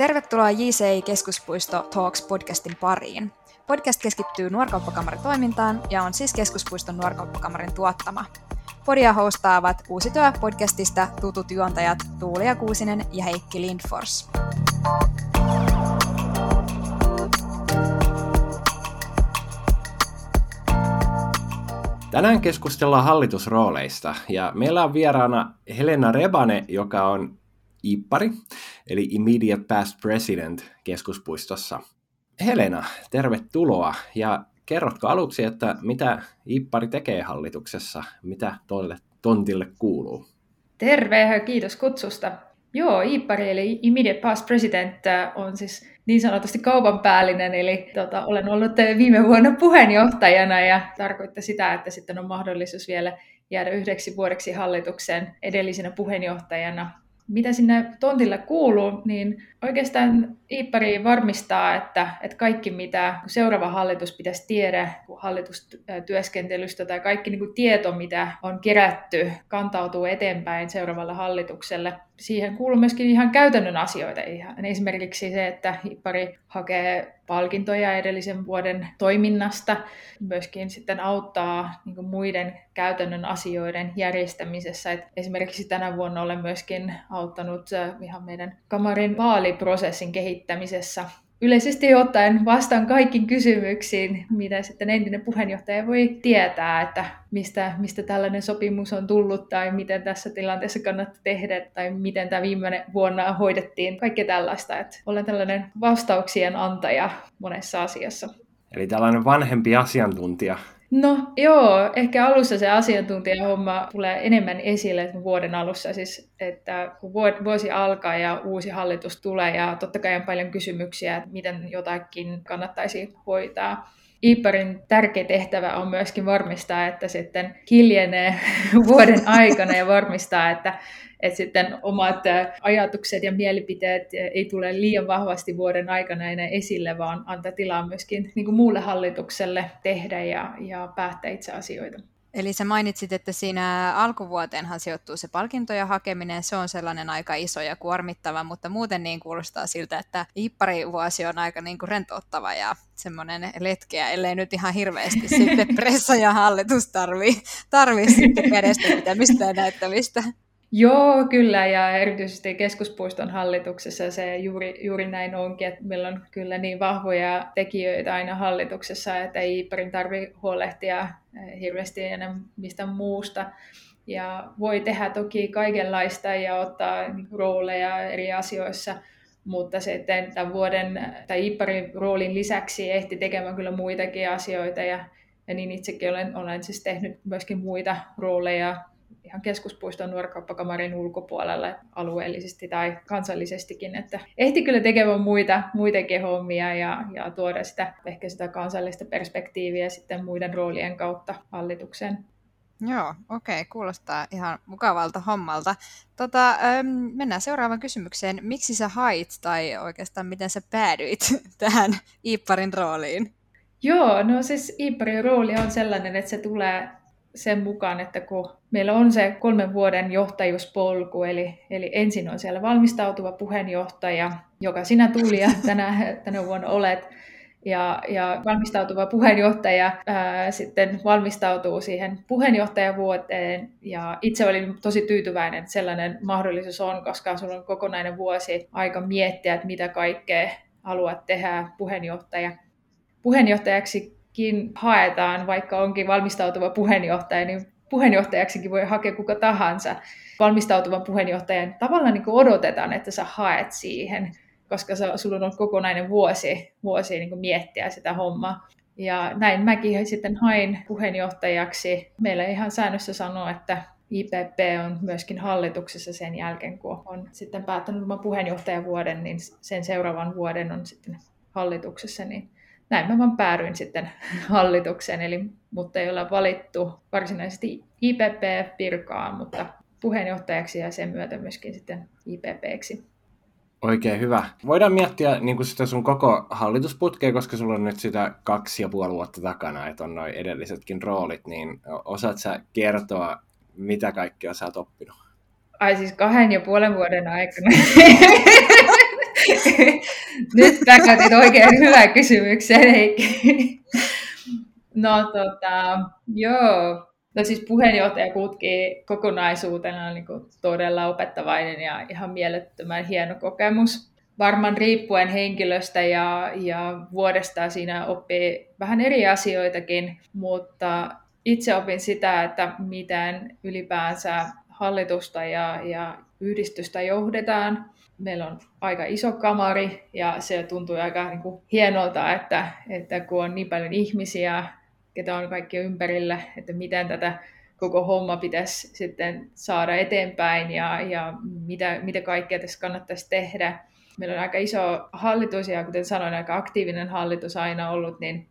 Tervetuloa JCI Keskuspuisto Talks podcastin pariin. Podcast keskittyy Nuorkauppakamarin toimintaan ja on siis Keskuspuiston Nuorkauppakamarin tuottama. Podia hostaavat Uusityö podcastista tutut juontajat Tuulia Kuusinen ja Heikki Lindfors. Tänään keskustellaan hallitusrooleista ja meillä on vieraana Helena Rebane, joka on Ippari, eli Immediate Past President keskuspuistossa. Helena, tervetuloa ja kerrotko aluksi, että mitä Ippari tekee hallituksessa, mitä tuolle tontille kuuluu? Terve, kiitos kutsusta. Joo, Ippari eli Immediate Past President on siis niin sanotusti kaupan päällinen, eli tota, olen ollut viime vuonna puheenjohtajana ja tarkoittaa sitä, että sitten on mahdollisuus vielä jäädä yhdeksi vuodeksi hallituksen edellisenä puheenjohtajana mitä sinne tontille kuuluu, niin oikeastaan Iippari varmistaa, että, että kaikki mitä seuraava hallitus pitäisi tiedä hallitustyöskentelystä tai kaikki niin kuin tieto, mitä on kerätty, kantautuu eteenpäin seuraavalle hallitukselle. Siihen kuuluu myöskin ihan käytännön asioita. Ihan. Esimerkiksi se, että Iippari hakee palkintoja edellisen vuoden toiminnasta, myöskin sitten auttaa niin muiden käytännön asioiden järjestämisessä. Et esimerkiksi tänä vuonna olen myöskin auttanut äh, ihan meidän kamarin vaaliprosessin kehittämisessä yleisesti ottaen vastaan kaikkiin kysymyksiin, mitä sitten entinen puheenjohtaja voi tietää, että mistä, mistä tällainen sopimus on tullut tai miten tässä tilanteessa kannattaa tehdä tai miten tämä viime vuonna hoidettiin, kaikkea tällaista. Että olen tällainen vastauksien antaja monessa asiassa. Eli tällainen vanhempi asiantuntija No joo, ehkä alussa se asiantuntijahomma tulee enemmän esille vuoden alussa, siis että kun vuosi alkaa ja uusi hallitus tulee ja totta kai on paljon kysymyksiä, että miten jotakin kannattaisi hoitaa. Iiparin tärkeä tehtävä on myöskin varmistaa, että sitten hiljenee vuoden aikana ja varmistaa, että että sitten omat ajatukset ja mielipiteet ei tule liian vahvasti vuoden aikana enää esille, vaan antaa tilaa myöskin niin kuin muulle hallitukselle tehdä ja, ja päättää itse asioita. Eli sä mainitsit, että siinä alkuvuoteenhan sijoittuu se palkintojen hakeminen, se on sellainen aika iso ja kuormittava, mutta muuten niin kuulostaa siltä, että vuosi on aika niin kuin rentouttava ja semmoinen letkeä, ellei nyt ihan hirveästi sitten pressa ja hallitus tarvii, tarvii sitten kädestä pitämistä ja näyttämistä. Joo, kyllä, ja erityisesti keskuspuiston hallituksessa se juuri, juuri näin onkin, että meillä on kyllä niin vahvoja tekijöitä aina hallituksessa, että ei Iparin tarvitse huolehtia eh, hirveästi enää mistä muusta. Ja voi tehdä toki kaikenlaista ja ottaa rooleja eri asioissa, mutta sitten tämän vuoden tai Iparin roolin lisäksi ehti tekemään kyllä muitakin asioita ja, ja niin itsekin olen, olen siis tehnyt myöskin muita rooleja ihan keskuspuiston nuorkauppakamarin ulkopuolella alueellisesti tai kansallisestikin, että ehti kyllä tekemään muita, muitakin hommia ja, ja tuoda sitä, ehkä sitä kansallista perspektiiviä sitten muiden roolien kautta hallitukseen. Joo, okei, okay, kuulostaa ihan mukavalta hommalta. Tota, ähm, mennään seuraavaan kysymykseen. Miksi sä hait tai oikeastaan miten sä päädyit tähän Iipparin rooliin? Joo, no siis Iipparin rooli on sellainen, että se tulee sen mukaan, että kun meillä on se kolmen vuoden johtajuuspolku, eli, eli ensin on siellä valmistautuva puheenjohtaja, joka sinä tuli ja tänä, tänä vuonna olet, ja, ja valmistautuva puheenjohtaja ää, sitten valmistautuu siihen puheenjohtajavuoteen, ja itse olin tosi tyytyväinen, että sellainen mahdollisuus on, koska sulla on kokonainen vuosi aika miettiä, että mitä kaikkea haluat tehdä puheenjohtaja. Puheenjohtajaksi haetaan, vaikka onkin valmistautuva puheenjohtaja, niin puheenjohtajaksikin voi hakea kuka tahansa. Valmistautuvan puheenjohtajan tavallaan niin odotetaan, että sä haet siihen, koska sulla on kokonainen vuosi, vuosi niin miettiä sitä hommaa. Ja näin mäkin sitten hain puheenjohtajaksi. Meillä ihan säännössä sanoo, että IPP on myöskin hallituksessa sen jälkeen, kun on sitten päättänyt oman puheenjohtajavuoden, niin sen seuraavan vuoden on sitten hallituksessa, niin näin mä vaan päädyin sitten hallitukseen, eli mutta ei ole valittu varsinaisesti IPP-virkaa, mutta puheenjohtajaksi ja sen myötä myöskin sitten IPPksi. Oikein hyvä. Voidaan miettiä niin kuin sitä sun koko hallitusputkea, koska sulla on nyt sitä kaksi ja puoli vuotta takana, että on noin edellisetkin roolit, niin osaat sä kertoa, mitä kaikkea sä oot oppinut? Ai siis kahden ja puolen vuoden aikana. Nyt päkätit oikein hyvä kysymyksen, Heikki. No tota, joo. No siis puheenjohtaja Kutki kokonaisuutena on niin todella opettavainen ja ihan mielettömän hieno kokemus. Varmaan riippuen henkilöstä ja, ja vuodesta siinä oppii vähän eri asioitakin, mutta itse opin sitä, että miten ylipäänsä hallitusta ja, ja yhdistystä johdetaan. Meillä on aika iso kamari ja se tuntuu aika niin kuin hienolta, että, että kun on niin paljon ihmisiä, ketä on kaikki ympärillä, että miten tätä koko homma pitäisi sitten saada eteenpäin ja, ja mitä, mitä kaikkea tässä kannattaisi tehdä. Meillä on aika iso hallitus ja kuten sanoin, aika aktiivinen hallitus aina ollut, niin,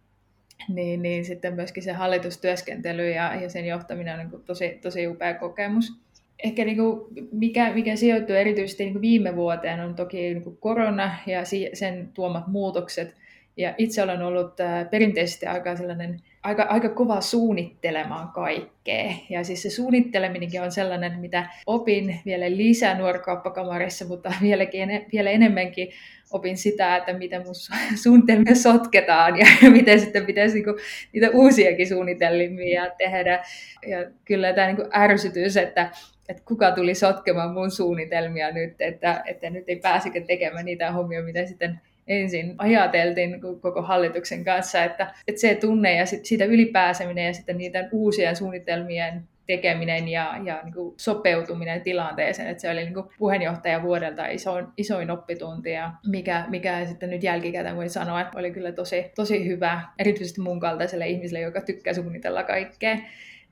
niin, niin sitten myöskin se hallitustyöskentely ja, ja sen johtaminen on niin tosi, tosi upea kokemus ehkä niin kuin mikä, mikä sijoittuu erityisesti niin kuin viime vuoteen on toki niin kuin korona ja sen tuomat muutokset. Ja itse olen ollut äh, perinteisesti aika sellainen aika, aika kova suunnittelemaan kaikkea. Ja siis se suunnitteleminenkin on sellainen, mitä opin vielä lisää nuorkauppakamarissa, mutta vieläkin, vielä enemmänkin opin sitä, että miten mun suunnitelmia sotketaan ja miten sitten pitäisi niinku niitä uusiakin suunnitelmia tehdä. Ja kyllä tämä niinku ärsytys, että että kuka tuli sotkemaan mun suunnitelmia nyt, että, että nyt ei pääsikö tekemään niitä hommia, mitä sitten ensin ajateltiin koko hallituksen kanssa, että, että se tunne ja sit siitä ylipääseminen ja sitten niiden uusien suunnitelmien tekeminen ja, ja niin kuin sopeutuminen tilanteeseen, että se oli niin kuin puheenjohtaja vuodelta isoin, isoin oppitunti ja mikä, mikä sitten nyt jälkikäteen voi sanoa, että oli kyllä tosi, tosi hyvä, erityisesti mun kaltaiselle ihmiselle, joka tykkää suunnitella kaikkea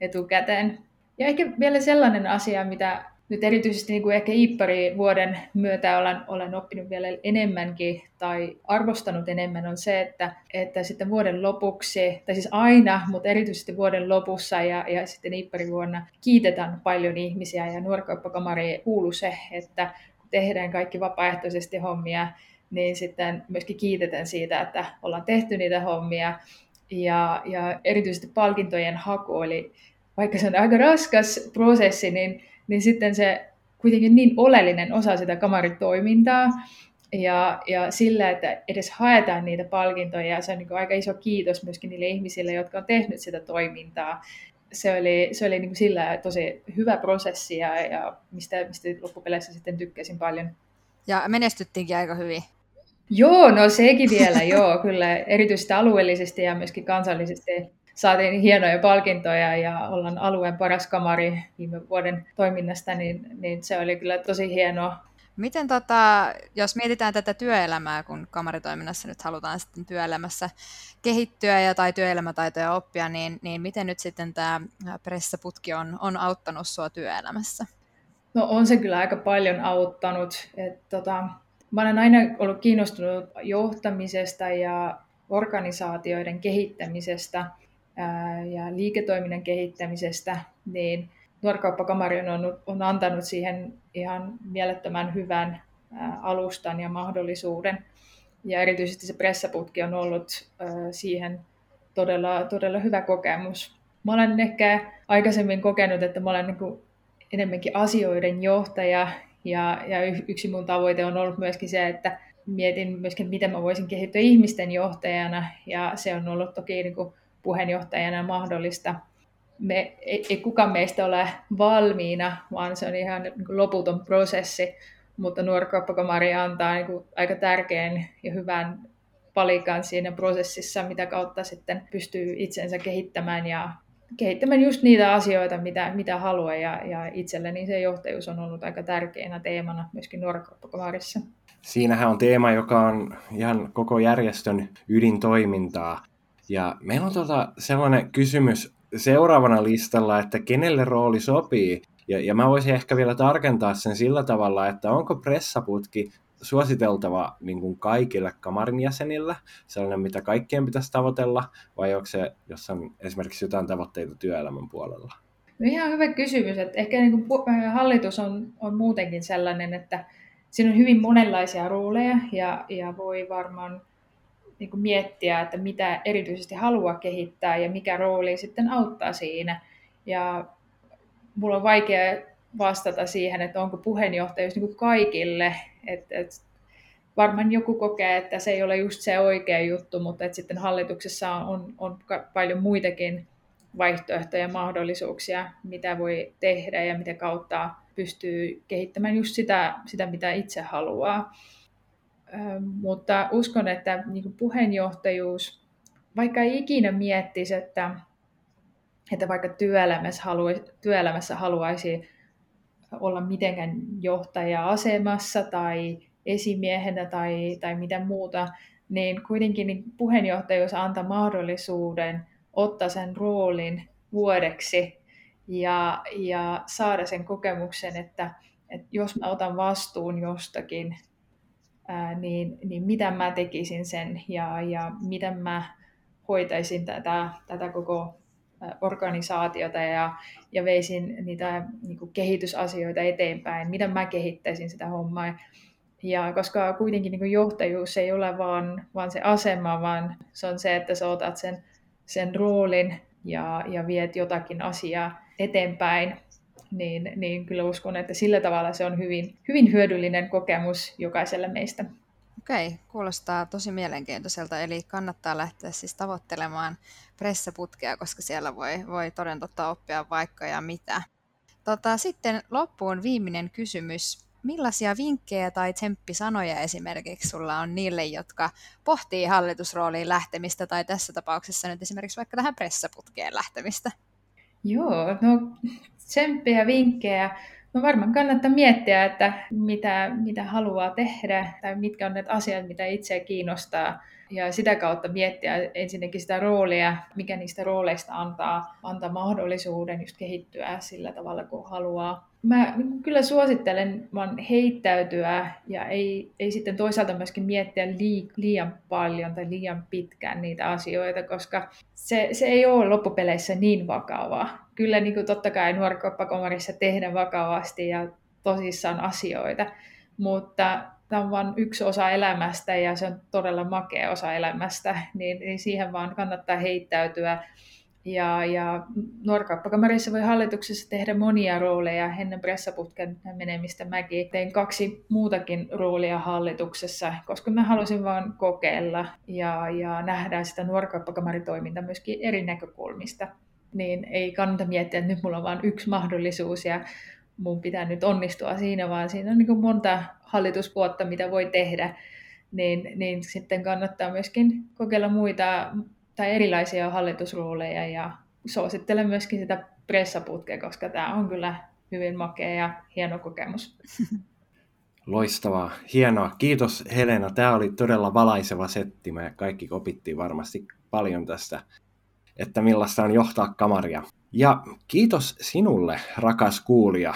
etukäteen. Ja ehkä vielä sellainen asia, mitä nyt erityisesti niin kuin ehkä Iippari vuoden myötä olen, olen oppinut vielä enemmänkin tai arvostanut enemmän on se, että, että sitten vuoden lopuksi, tai siis aina, mutta erityisesti vuoden lopussa ja, ja sitten Iippari vuonna kiitetään paljon ihmisiä ja nuorkauppakamari kuuluu se, että kun tehdään kaikki vapaaehtoisesti hommia, niin sitten myöskin kiitetään siitä, että ollaan tehty niitä hommia. Ja, ja erityisesti palkintojen haku oli vaikka se on aika raskas prosessi, niin, niin sitten se kuitenkin niin oleellinen osa sitä kamaritoimintaa. Ja, ja sillä, että edes haetaan niitä palkintoja, se on niin aika iso kiitos myöskin niille ihmisille, jotka on tehnyt sitä toimintaa. Se oli, se oli niin sillä tosi hyvä prosessi ja, ja mistä, mistä loppupeleissä sitten tykkäsin paljon. Ja menestyttiinkin aika hyvin. Joo, no sekin vielä, joo, kyllä. Erityisesti alueellisesti ja myöskin kansallisesti saatiin hienoja palkintoja ja ollaan alueen paras kamari viime vuoden toiminnasta, niin, niin se oli kyllä tosi hienoa. Miten tota, jos mietitään tätä työelämää, kun kamaritoiminnassa nyt halutaan sitten työelämässä kehittyä ja tai työelämätaitoja oppia, niin, niin miten nyt sitten tämä pressaputki on, on auttanut sinua työelämässä? No on se kyllä aika paljon auttanut. Et, tota, mä olen aina ollut kiinnostunut johtamisesta ja organisaatioiden kehittämisestä – ja liiketoiminnan kehittämisestä, niin Nuorkauppakamari on, on antanut siihen ihan mielettömän hyvän alustan ja mahdollisuuden. Ja erityisesti se pressaputki on ollut siihen todella, todella hyvä kokemus. Mä olen ehkä aikaisemmin kokenut, että mä olen niin enemmänkin asioiden johtaja ja, ja yksi mun tavoite on ollut myöskin se, että mietin myöskin, miten mä voisin kehittyä ihmisten johtajana ja se on ollut toki niin kuin puheenjohtajana mahdollista. Me, ei, ei kukaan meistä ole valmiina, vaan se on ihan niin loputon prosessi, mutta nuorikauppakamari antaa niin kuin aika tärkeän ja hyvän palikan siinä prosessissa, mitä kautta sitten pystyy itsensä kehittämään ja kehittämään just niitä asioita, mitä, mitä haluaa. Ja, ja itselleni se johtajuus on ollut aika tärkeänä teemana myöskin nuorikauppakamarissa. Siinähän on teema, joka on ihan koko järjestön ydintoimintaa. Ja meillä on tuota sellainen kysymys seuraavana listalla, että kenelle rooli sopii. Ja, ja mä voisin ehkä vielä tarkentaa sen sillä tavalla, että onko pressaputki suositeltava niin kuin kaikille kamarin jäsenillä, sellainen, mitä kaikkien pitäisi tavoitella, vai onko se, jos on esimerkiksi jotain tavoitteita työelämän puolella? No ihan hyvä kysymys. Että ehkä niin kuin äh, hallitus on, on muutenkin sellainen, että siinä on hyvin monenlaisia rooleja ja, ja voi varmaan niin kuin miettiä, että mitä erityisesti haluaa kehittää ja mikä rooli sitten auttaa siinä. Ja mulla on vaikea vastata siihen, että onko puheenjohtajuus niin kuin kaikille. Et, et, varmaan joku kokee, että se ei ole just se oikea juttu, mutta että sitten hallituksessa on, on paljon muitakin vaihtoehtoja ja mahdollisuuksia, mitä voi tehdä ja mitä kautta pystyy kehittämään just sitä, sitä mitä itse haluaa. Mutta uskon, että niin puheenjohtajuus, vaikka ei ikinä miettisi, että, että vaikka työelämässä, haluaisi, työelämässä haluaisi olla mitenkään johtaja-asemassa tai esimiehenä tai, tai mitä muuta, niin kuitenkin niin puheenjohtajuus antaa mahdollisuuden ottaa sen roolin vuodeksi ja, ja saada sen kokemuksen, että, että jos mä otan vastuun jostakin, ää, niin, niin mitä mä tekisin sen ja, ja miten mä hoitaisin tätä, tätä koko organisaatiota ja, ja veisin niitä niin kuin kehitysasioita eteenpäin, miten mä kehittäisin sitä hommaa. Ja koska kuitenkin niin kuin johtajuus ei ole vaan, vaan se asema, vaan se on se, että sä otat sen, sen roolin ja, ja viet jotakin asiaa eteenpäin, niin, niin kyllä uskon, että sillä tavalla se on hyvin, hyvin hyödyllinen kokemus jokaiselle meistä. Okei, kuulostaa tosi mielenkiintoiselta, eli kannattaa lähteä siis tavoittelemaan pressaputkea, koska siellä voi, voi toden totta oppia vaikka ja mitä. Tota, sitten loppuun viimeinen kysymys. Millaisia vinkkejä tai tsemppisanoja esimerkiksi sulla on niille, jotka pohtii hallitusrooliin lähtemistä tai tässä tapauksessa nyt esimerkiksi vaikka tähän pressaputkeen lähtemistä? Joo, no tsemppiä, vinkkejä. No varmaan kannattaa miettiä, että mitä, mitä haluaa tehdä tai mitkä on ne asiat, mitä itseä kiinnostaa. Ja sitä kautta miettiä ensinnäkin sitä roolia, mikä niistä rooleista antaa, antaa mahdollisuuden just kehittyä sillä tavalla, kun haluaa. Mä kyllä suosittelen vaan heittäytyä ja ei, ei sitten toisaalta myöskin miettiä liian paljon tai liian pitkään niitä asioita, koska se, se ei ole loppupeleissä niin vakavaa. Kyllä niin kuin totta kai nuorikoppakomarissa tehdään vakavasti ja tosissaan asioita, mutta tämä on vain yksi osa elämästä ja se on todella makea osa elämästä, niin, niin siihen vaan kannattaa heittäytyä ja, ja nuorkauppakamarissa voi hallituksessa tehdä monia rooleja ennen pressaputken menemistä. Mäkin tein kaksi muutakin roolia hallituksessa, koska mä halusin vaan kokeilla ja, ja nähdä sitä nuorkauppakamaritoimintaa myöskin eri näkökulmista. Niin ei kannata miettiä, että nyt mulla on vain yksi mahdollisuus ja mun pitää nyt onnistua siinä, vaan siinä on niin monta hallitusvuotta, mitä voi tehdä. Niin, niin sitten kannattaa myöskin kokeilla muita tai erilaisia hallitusrooleja ja suosittelen myöskin sitä pressaputkea, koska tämä on kyllä hyvin makea ja hieno kokemus. Loistavaa, hienoa. Kiitos Helena. Tämä oli todella valaiseva setti. Me kaikki opittiin varmasti paljon tästä, että millaista on johtaa kamaria. Ja kiitos sinulle, rakas kuulija.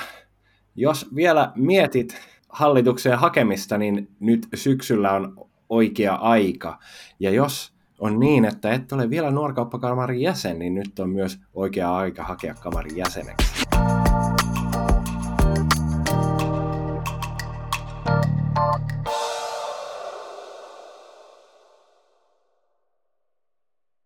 Jos vielä mietit hallituksen hakemista, niin nyt syksyllä on oikea aika. Ja jos on niin, että et ole vielä nuorkauppakamarin jäsen, niin nyt on myös oikea aika hakea kamarin jäseneksi.